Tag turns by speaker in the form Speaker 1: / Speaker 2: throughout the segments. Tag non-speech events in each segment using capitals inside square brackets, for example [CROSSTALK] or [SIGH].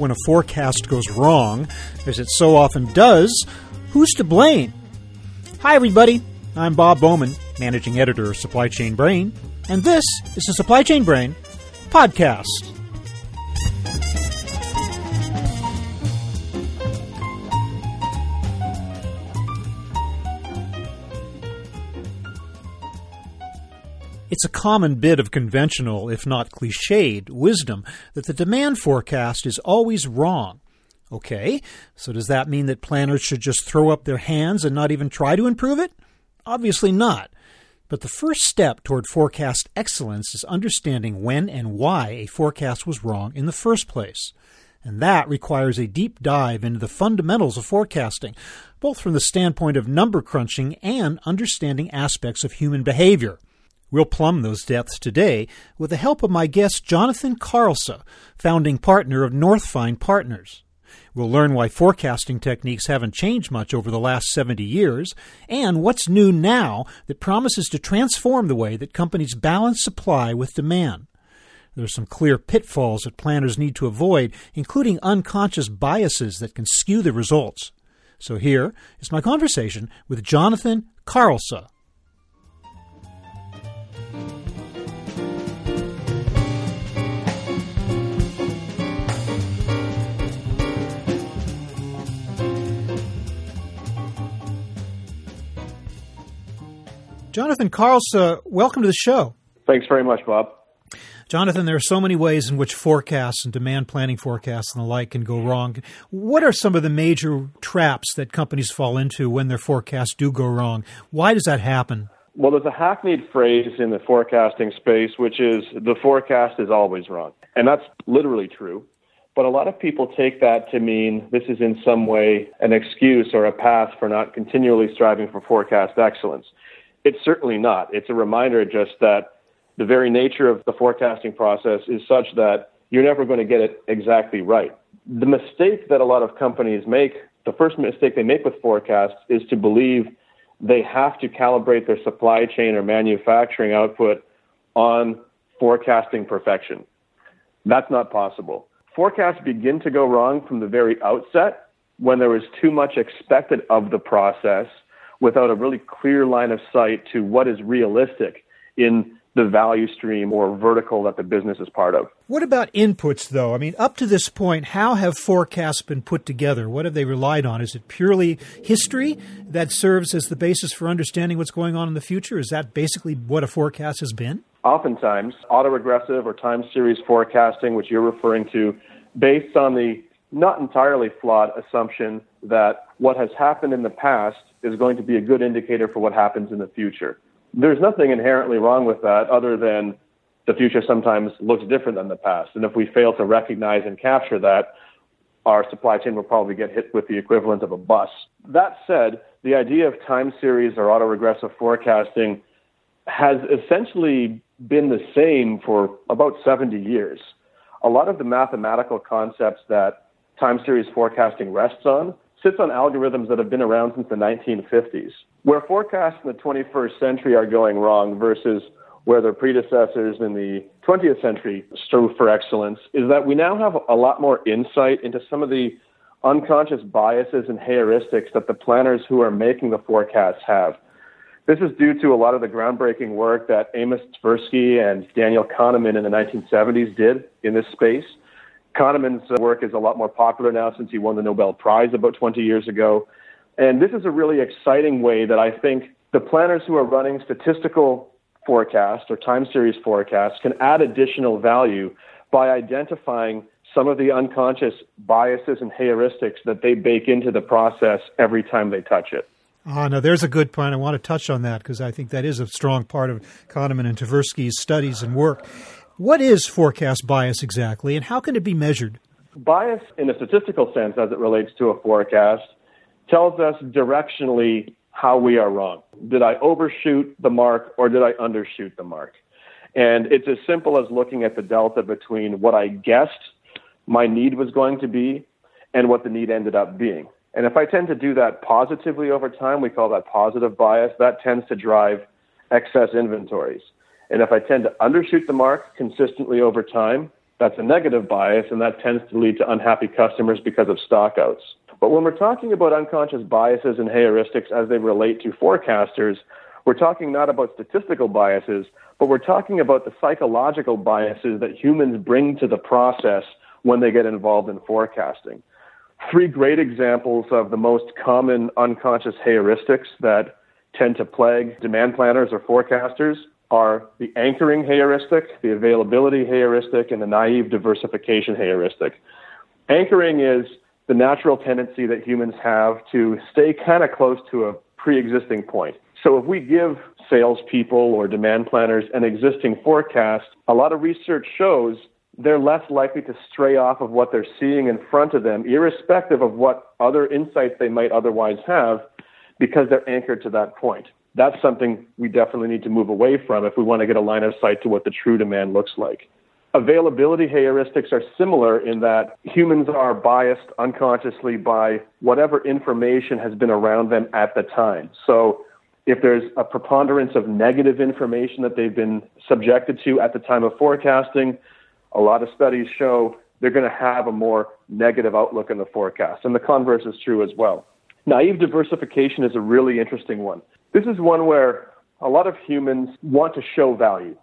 Speaker 1: when a forecast goes wrong, as it so often does, who's to blame? Hi, everybody. I'm Bob Bowman, managing editor of Supply Chain Brain, and this is the Supply Chain Brain podcast. It's a common bit of conventional, if not cliched, wisdom that the demand forecast is always wrong. Okay, so does that mean that planners should just throw up their hands and not even try to improve it? Obviously not. But the first step toward forecast excellence is understanding when and why a forecast was wrong in the first place. And that requires a deep dive into the fundamentals of forecasting, both from the standpoint of number crunching and understanding aspects of human behavior. We'll plumb those depths today with the help of my guest Jonathan Karelse, founding partner of Northfind Partners. We'll learn why forecasting techniques haven't changed much over the last 70 years and what's new now that promises to transform the way that companies balance supply with demand. There are some clear pitfalls that planners need to avoid, including unconscious biases that can skew the results. So here is my conversation with Jonathan Karelse. Jonathan Karelse, uh, welcome to the show.
Speaker 2: Thanks very much, Bob.
Speaker 1: Jonathan, there are so many ways in which forecasts and demand planning forecasts and the like can go wrong. What are some of the major traps that companies fall into when their forecasts do go wrong? Why does that happen?
Speaker 2: Well, there's a hackneyed phrase in the forecasting space, which is the forecast is always wrong. And that's literally true. But a lot of people take that to mean this is in some way an excuse or a path for not continually striving for forecast excellence. It's certainly not. It's a reminder just that the very nature of the forecasting process is such that you're never going to get it exactly right. The mistake that a lot of companies make, the first mistake they make with forecasts is to believe they have to calibrate their supply chain or manufacturing output on forecasting perfection. That's not possible. Forecasts begin to go wrong from the very outset when there is too much expected of the process without a really clear line of sight to what is realistic in the value stream or vertical that the business is part of.
Speaker 1: What about inputs, though? I mean, up to this point, how have forecasts been put together? What have they relied on? Is it purely history that serves as the basis for understanding what's going on in the future? Is that basically what a forecast has been?
Speaker 2: Oftentimes, autoregressive or time series forecasting, which you're referring to, based on the not entirely flawed assumption that what has happened in the past is going to be a good indicator for what happens in the future. There's nothing inherently wrong with that other than the future sometimes looks different than the past. And if we fail to recognize and capture that, our supply chain will probably get hit with the equivalent of a bus. That said, the idea of time series or autoregressive forecasting has essentially been the same for about 70 years. A lot of the mathematical concepts that time series forecasting rests on sits on algorithms that have been around since the 1950s. Where forecasts in the 21st century are going wrong versus where their predecessors in the 20th century strove for excellence is that we now have a lot more insight into some of the unconscious biases and heuristics that the planners who are making the forecasts have. This is due to a lot of the groundbreaking work that Amos Tversky and Daniel Kahneman in the 1970s did in this space. Kahneman's work is a lot more popular now since he won the Nobel Prize about 20 years ago. And this is a really exciting way that I think the planners who are running statistical forecasts or time series forecasts can add additional value by identifying some of the unconscious biases and heuristics that they bake into the process every time they touch it.
Speaker 1: Ah, now there's a good point. I want to touch on that because I think that is a strong part of Kahneman and Tversky's studies and work. What is forecast bias exactly, and how can it be measured?
Speaker 2: Bias, in a statistical sense, as it relates to a forecast, tells us directionally how we are wrong. Did I overshoot the mark or did I undershoot the mark? And it's as simple as looking at the delta between what I guessed my need was going to be and what the need ended up being. And if I tend to do that positively over time, we call that positive bias, that tends to drive excess inventories. And if I tend to undershoot the mark consistently over time, That's a negative bias, and that tends to lead to unhappy customers because of stockouts. But when we're talking about unconscious biases and heuristics as they relate to forecasters, we're talking not about statistical biases, but we're talking about the psychological biases that humans bring to the process when they get involved in forecasting. Three great examples of the most common unconscious heuristics that tend to plague demand planners or forecasters are the anchoring heuristic, the availability heuristic, and the naive diversification heuristic. Anchoring is the natural tendency that humans have to stay kind of close to a pre existing point. So if we give salespeople or demand planners an existing forecast, a lot of research shows they're less likely to stray off of what they're seeing in front of them, irrespective of what other insights they might otherwise have, because they're anchored to that point that's something we definitely need to move away from if we want to get a line of sight to what the true demand looks like. Availability heuristics are similar in that humans are biased unconsciously by whatever information has been around them at the time. So if there's a preponderance of negative information that they've been subjected to at the time of forecasting, a lot of studies show they're going to have a more negative outlook in the forecast. And the converse is true as well. Naive diversification is a really interesting one. This is one where a lot of humans want to show value.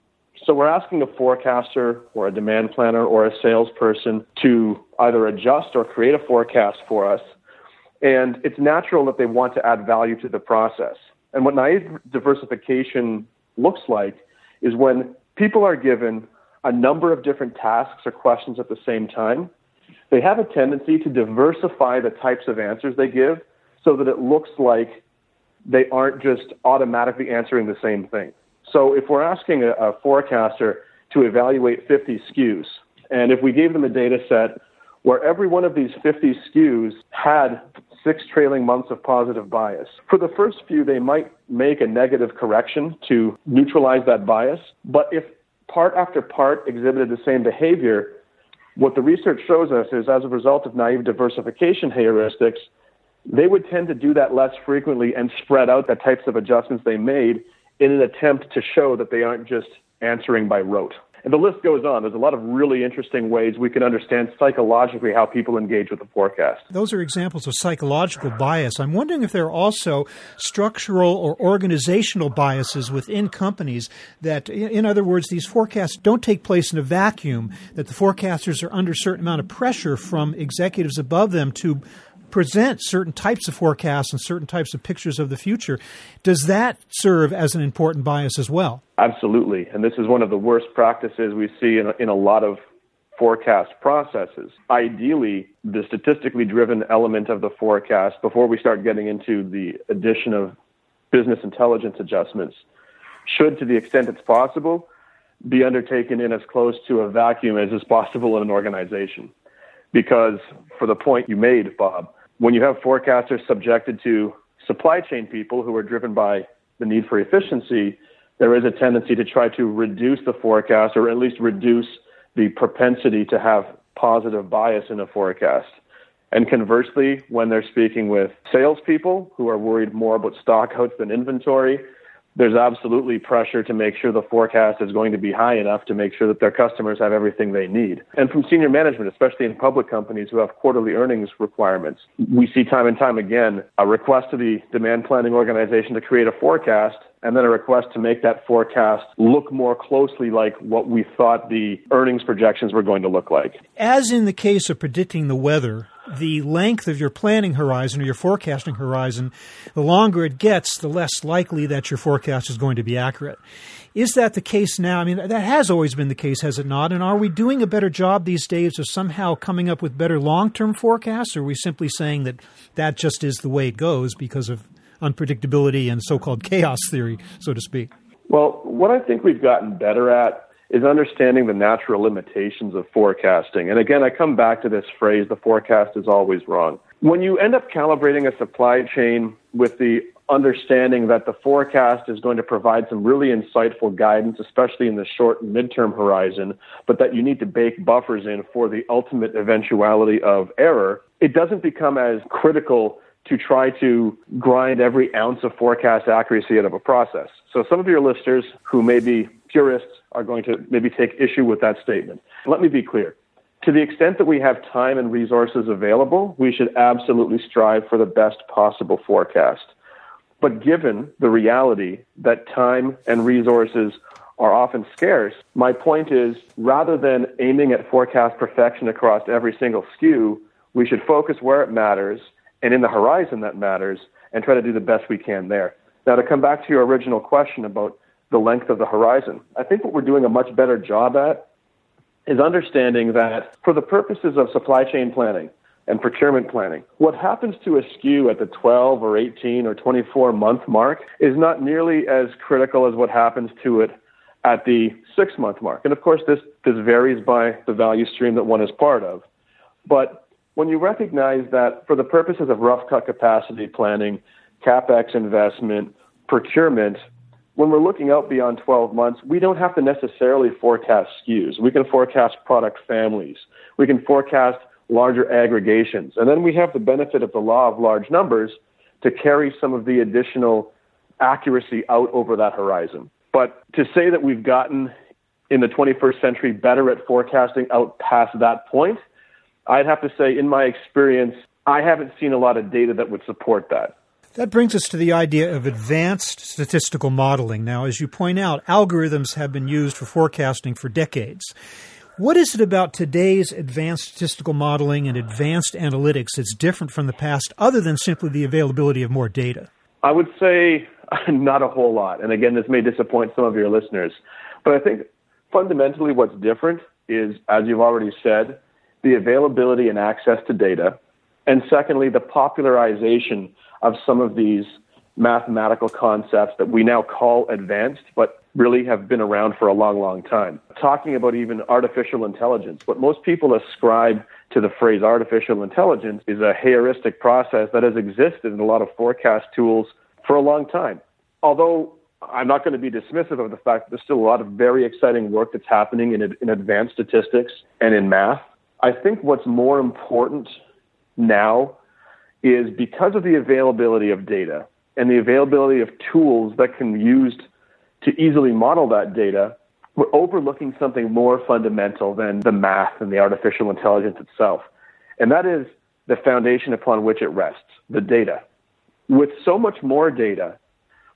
Speaker 2: So we're asking a forecaster or a demand planner or a salesperson to either adjust or create a forecast for us. And it's natural that they want to add value to the process. And what naive diversification looks like is when people are given a number of different tasks or questions at the same time, they have a tendency to diversify the types of answers they give so that it looks like they aren't just automatically answering the same thing. So if we're asking a, a forecaster to evaluate 50 SKUs, and if we gave them a data set where every one of these 50 SKUs had six trailing months of positive bias. For the first few, they might make a negative correction to neutralize that bias. But if part after part exhibited the same behavior, what the research shows us is as a result of naive diversification heuristics, they would tend to do that less frequently and spread out the types of adjustments they made in an attempt to show that they aren't just answering by rote. And the list goes on. There's a lot of really interesting ways we can understand psychologically how people engage with the forecast.
Speaker 1: Those are examples of psychological bias. I'm wondering if there are also structural or organizational biases within companies that, in other words, these forecasts don't take place in a vacuum, that the forecasters are under a certain amount of pressure from executives above them to present certain types of forecasts and certain types of pictures of the future. Does that serve as an important bias as well?
Speaker 2: Absolutely. And this is one of the worst practices we see in a, in a lot of forecast processes. Ideally, the statistically driven element of the forecast, before we start getting into the addition of business intelligence adjustments, should, to the extent it's possible, be undertaken in as close to a vacuum as is possible in an organization. Because for the point you made, Bob, when you have forecasters subjected to supply chain people who are driven by the need for efficiency, there is a tendency to try to reduce the forecast or at least reduce the propensity to have positive bias in a forecast. And conversely, when they're speaking with salespeople who are worried more about stockouts than inventory, there's absolutely pressure to make sure the forecast is going to be high enough to make sure that their customers have everything they need. And from senior management, especially in public companies who have quarterly earnings requirements, we see time and time again a request to the demand planning organization to create a forecast and then a request to make that forecast look more closely like what we thought the earnings projections were going to look like.
Speaker 1: As in the case of predicting the weather, the length of your planning horizon or your forecasting horizon, the longer it gets, the less likely that your forecast is going to be accurate. Is that the case now? I mean, that has always been the case, has it not? And are we doing a better job these days of somehow coming up with better long term forecasts, or are we simply saying that that just is the way it goes because of unpredictability and so called chaos theory, so to speak?
Speaker 2: Well, what I think we've gotten better at is understanding the natural limitations of forecasting. And again, I come back to this phrase the forecast is always wrong. When you end up calibrating a supply chain with the understanding that the forecast is going to provide some really insightful guidance, especially in the short and midterm horizon, but that you need to bake buffers in for the ultimate eventuality of error, it doesn't become as critical to try to grind every ounce of forecast accuracy out of a process. So some of your listeners who may be purists are going to maybe take issue with that statement. Let me be clear. To the extent that we have time and resources available, we should absolutely strive for the best possible forecast. But given the reality that time and resources are often scarce, my point is rather than aiming at forecast perfection across every single SKU, we should focus where it matters and in the horizon that matters and try to do the best we can there. Now, to come back to your original question about the length of the horizon, I think what we're doing a much better job at is understanding that for the purposes of supply chain planning and procurement planning, what happens to a SKU at the 12 or 18 or 24 month mark is not nearly as critical as what happens to it at the six month mark. And of course, this, this varies by the value stream that one is part of. But when you recognize that for the purposes of rough cut capacity planning, capex investment, procurement, when we're looking out beyond 12 months, we don't have to necessarily forecast SKUs. We can forecast product families. We can forecast larger aggregations. And then we have the benefit of the law of large numbers to carry some of the additional accuracy out over that horizon. But to say that we've gotten in the 21st century better at forecasting out past that point I'd have to say, in my experience, I haven't seen a lot of data that would support that.
Speaker 1: That brings us to the idea of advanced statistical modeling. Now, as you point out, algorithms have been used for forecasting for decades. What is it about today's advanced statistical modeling and advanced analytics that's different from the past, other than simply the availability of more data?
Speaker 2: I would say [LAUGHS] not a whole lot. And again, this may disappoint some of your listeners. But I think fundamentally what's different is, as you've already said, the availability and access to data, and secondly, the popularization of some of these mathematical concepts that we now call advanced, but really have been around for a long, long time. Talking about even artificial intelligence, what most people ascribe to the phrase artificial intelligence is a heuristic process that has existed in a lot of forecast tools for a long time. Although I'm not going to be dismissive of the fact that there's still a lot of very exciting work that's happening in, in advanced statistics and in math. I think what's more important now is because of the availability of data and the availability of tools that can be used to easily model that data, we're overlooking something more fundamental than the math and the artificial intelligence itself. And that is the foundation upon which it rests, the data. With so much more data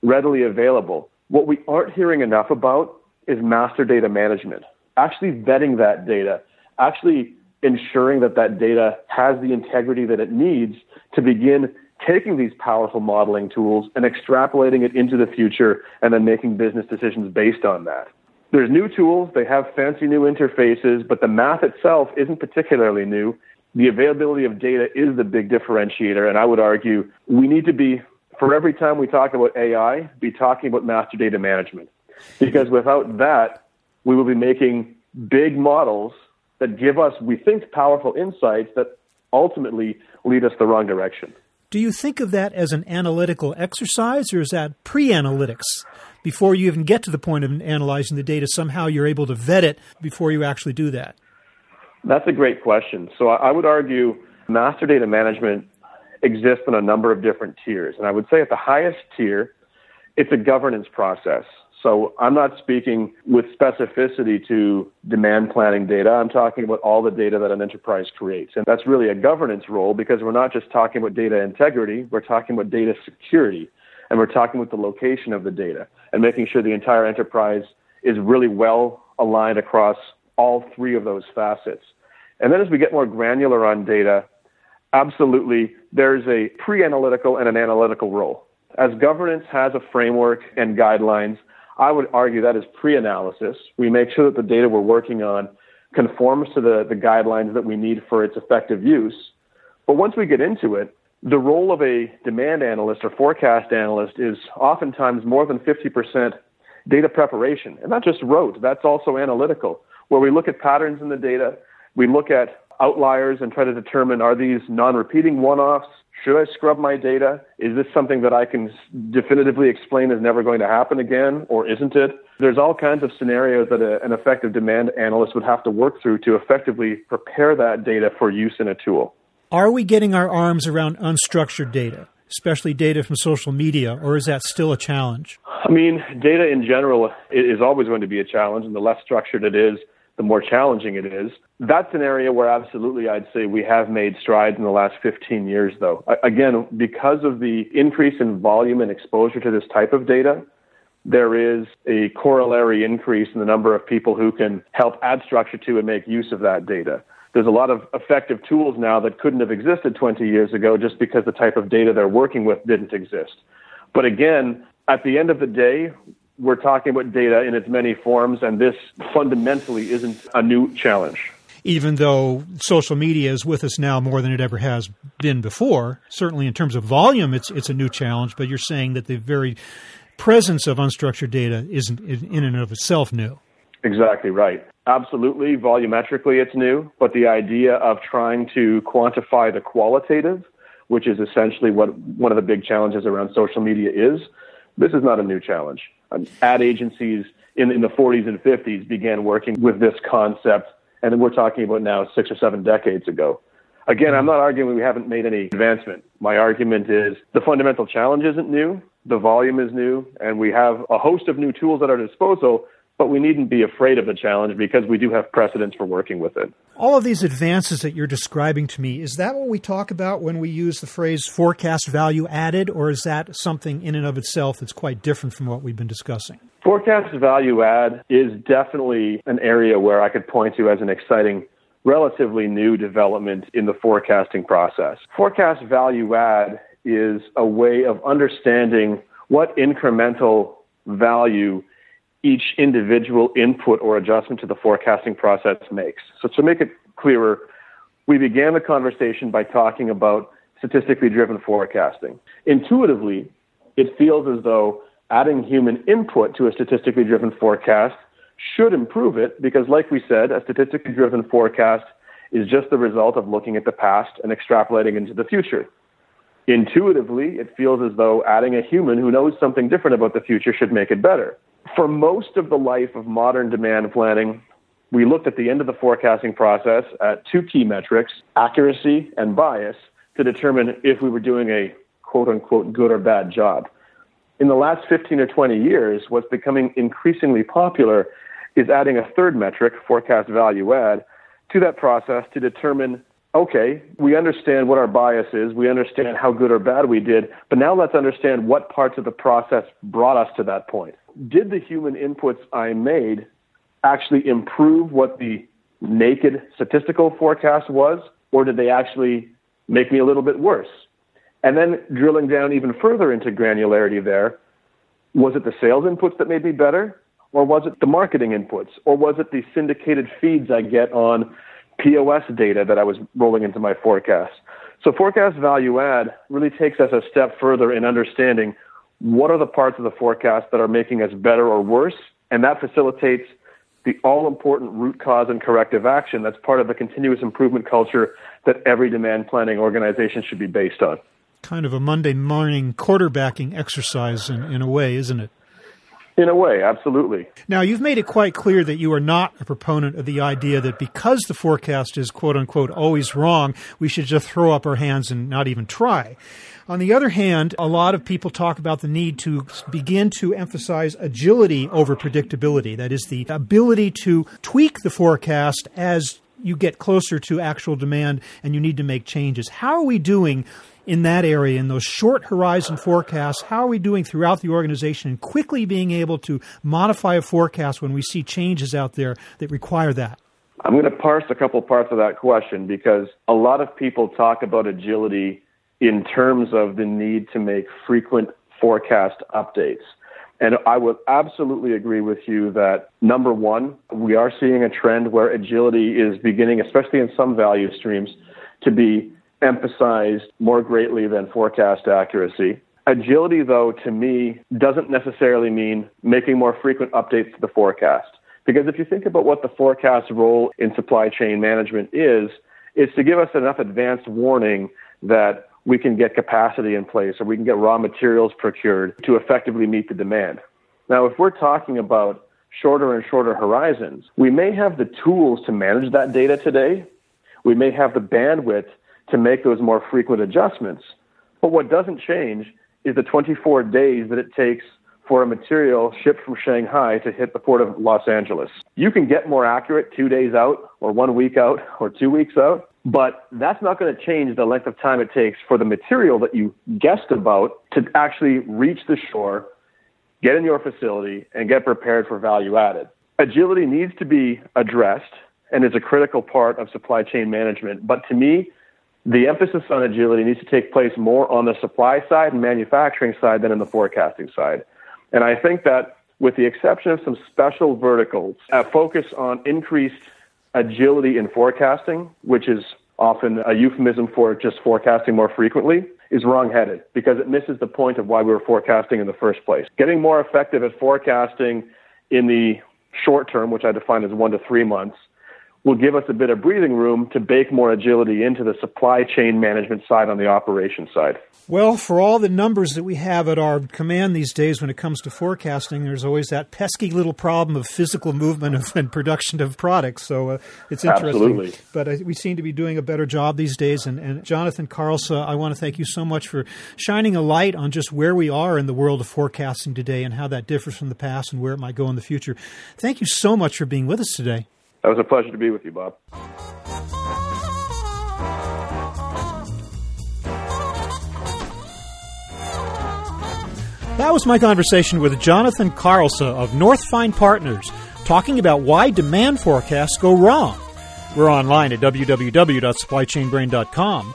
Speaker 2: readily available, what we aren't hearing enough about is master data management, actually vetting that data, actually ensuring that that data has the integrity that it needs to begin taking these powerful modeling tools and extrapolating it into the future and then making business decisions based on that. There's new tools, they have fancy new interfaces, but the math itself isn't particularly new. The availability of data is the big differentiator, and I would argue we need to be, for every time we talk about AI, be talking about master data management. Because without that, we will be making big models that give us, we think, powerful insights that ultimately lead us the wrong direction.
Speaker 1: Do you think of that as an analytical exercise or is that pre analytics? Before you even get to the point of analyzing the data, somehow you're able to vet it before you actually do that?
Speaker 2: That's a great question. So I would argue master data management exists in a number of different tiers. And I would say at the highest tier, it's a governance process. So I'm not speaking with specificity to demand planning data. I'm talking about all the data that an enterprise creates. And that's really a governance role because we're not just talking about data integrity, we're talking about data security. And we're talking about the location of the data and making sure the entire enterprise is really well aligned across all three of those facets. And then as we get more granular on data, absolutely, there's a pre analytical and an analytical role. As governance has a framework and guidelines, I would argue that is pre-analysis. We make sure that the data we're working on conforms to the, the guidelines that we need for its effective use. But once we get into it, the role of a demand analyst or forecast analyst is oftentimes more than 50% data preparation. And not just rote, that's also analytical, where we look at patterns in the data, we look at outliers and try to determine are these non repeating one offs? Should I scrub my data? Is this something that I can definitively explain is never going to happen again, or isn't it? There's all kinds of scenarios that a, an effective demand analyst would have to work through to effectively prepare that data for use in a tool.
Speaker 1: Are we getting our arms around unstructured data, especially data from social media, or is that still a challenge?
Speaker 2: I mean, data in general is always going to be a challenge, and the less structured it is, the more challenging it is. That's an area where absolutely I'd say we have made strides in the last 15 years, though. Again, because of the increase in volume and exposure to this type of data, there is a corollary increase in the number of people who can help add structure to and make use of that data. There's a lot of effective tools now that couldn't have existed 20 years ago just because the type of data they're working with didn't exist. But again, at the end of the day, we're talking about data in its many forms, and this fundamentally isn't a new challenge.
Speaker 1: Even though social media is with us now more than it ever has been before, certainly in terms of volume, it's it's a new challenge. But you're saying that the very presence of unstructured data isn't in and of itself new.
Speaker 2: Exactly right. Absolutely, volumetrically it's new, but the idea of trying to quantify the qualitative, which is essentially what one of the big challenges around social media is, this is not a new challenge. Ad agencies in, in the 40s and 50s began working with this concept, and we're talking about now six or seven decades ago. Again, I'm not arguing we haven't made any advancement. My argument is the fundamental challenge isn't new, the volume is new, and we have a host of new tools at our disposal but we needn't be afraid of the challenge because we do have precedents for working with it.
Speaker 1: All of these advances that you're describing to me, is that what we talk about when we use the phrase forecast value added, or is that something in and of itself that's quite different from what we've been discussing?
Speaker 2: Forecast value add is definitely an area where I could point to as an exciting relatively new development in the forecasting process. Forecast value add is a way of understanding what incremental value each individual input or adjustment to the forecasting process makes. So to make it clearer, we began the conversation by talking about statistically driven forecasting. Intuitively, it feels as though adding human input to a statistically driven forecast should improve it because, like we said, a statistically driven forecast is just the result of looking at the past and extrapolating into the future. Intuitively, it feels as though adding a human who knows something different about the future should make it better for most of the life of modern demand planning, we looked at the end of the forecasting process at two key metrics, accuracy and bias, to determine if we were doing a quote unquote good or bad job. In the last 15 or 20 years, what's becoming increasingly popular is adding a third metric, forecast value add, to that process to determine okay, we understand what our bias is, we understand how good or bad we did, but now let's understand what parts of the process brought us to that point did the human inputs I made actually improve what the naked statistical forecast was, or did they actually make me a little bit worse? And then drilling down even further into granularity there, was it the sales inputs that made me better? Or was it the marketing inputs? Or was it the syndicated feeds I get on POS data that I was rolling into my forecast? So forecast value add really takes us a step further in understanding what are the parts of the forecast that are making us better or worse, and that facilitates the all important root cause and corrective action that's part of the continuous improvement culture that every demand planning organization should be based on.
Speaker 1: Kind of a Monday morning quarterbacking exercise in, in a way, isn't it?
Speaker 2: In a way, absolutely.
Speaker 1: Now, you've made it quite clear that you are not a proponent of the idea that because the forecast is quote unquote always wrong, we should just throw up our hands and not even try. On the other hand, a lot of people talk about the need to begin to emphasize agility over predictability. That is, the ability to tweak the forecast as you get closer to actual demand and you need to make changes. How are we doing in that area, in those short horizon forecasts? How are we doing throughout the organization and quickly being able to modify a forecast when we see changes out there that require that?
Speaker 2: I'm going to parse a couple parts of that question because a lot of people talk about agility in terms of the need to make frequent forecast updates. And I would absolutely agree with you that number one, we are seeing a trend where agility is beginning, especially in some value streams, to be emphasized more greatly than forecast accuracy. Agility, though, to me, doesn't necessarily mean making more frequent updates to the forecast. Because if you think about what the forecast role in supply chain management is, it's to give us enough advanced warning that we can get capacity in place or we can get raw materials procured to effectively meet the demand. Now, if we're talking about shorter and shorter horizons, we may have the tools to manage that data today. We may have the bandwidth to make those more frequent adjustments. But what doesn't change is the 24 days that it takes for a material shipped from Shanghai to hit the port of Los Angeles. You can get more accurate two days out, or one week out, or two weeks out, but that's not going to change the length of time it takes for the material that you guessed about to actually reach the shore, get in your facility, and get prepared for value added. Agility needs to be addressed and is a critical part of supply chain management. But to me, the emphasis on agility needs to take place more on the supply side and manufacturing side than in the forecasting side. And I think that with the exception of some special verticals, a focus on increased agility in forecasting, which is often a euphemism for just forecasting more frequently, is wrongheaded because it misses the point of why we were forecasting in the first place. Getting more effective at forecasting in the short term, which I define as one to three months, will give us a bit of breathing room to bake more agility into the supply chain management side on the operation side.
Speaker 1: Well, for all the numbers that we have at our command these days when it comes to forecasting, there's always that pesky little problem of physical movement of, [LAUGHS] and production of products. So uh, it's interesting.
Speaker 2: Absolutely.
Speaker 1: But uh, we seem to be doing a better job these days. And, and Jonathan Karelse, I want to thank you so much for shining a light on just where we are in the world of forecasting today and how that differs from the past and where it might go in the future. Thank you so much for being with us today.
Speaker 2: That was a pleasure to be with you, Bob.
Speaker 1: That was my conversation with Jonathan Karelse of Northfind Partners, talking about why demand forecasts go wrong. We're online at www.supplychainbrain.com,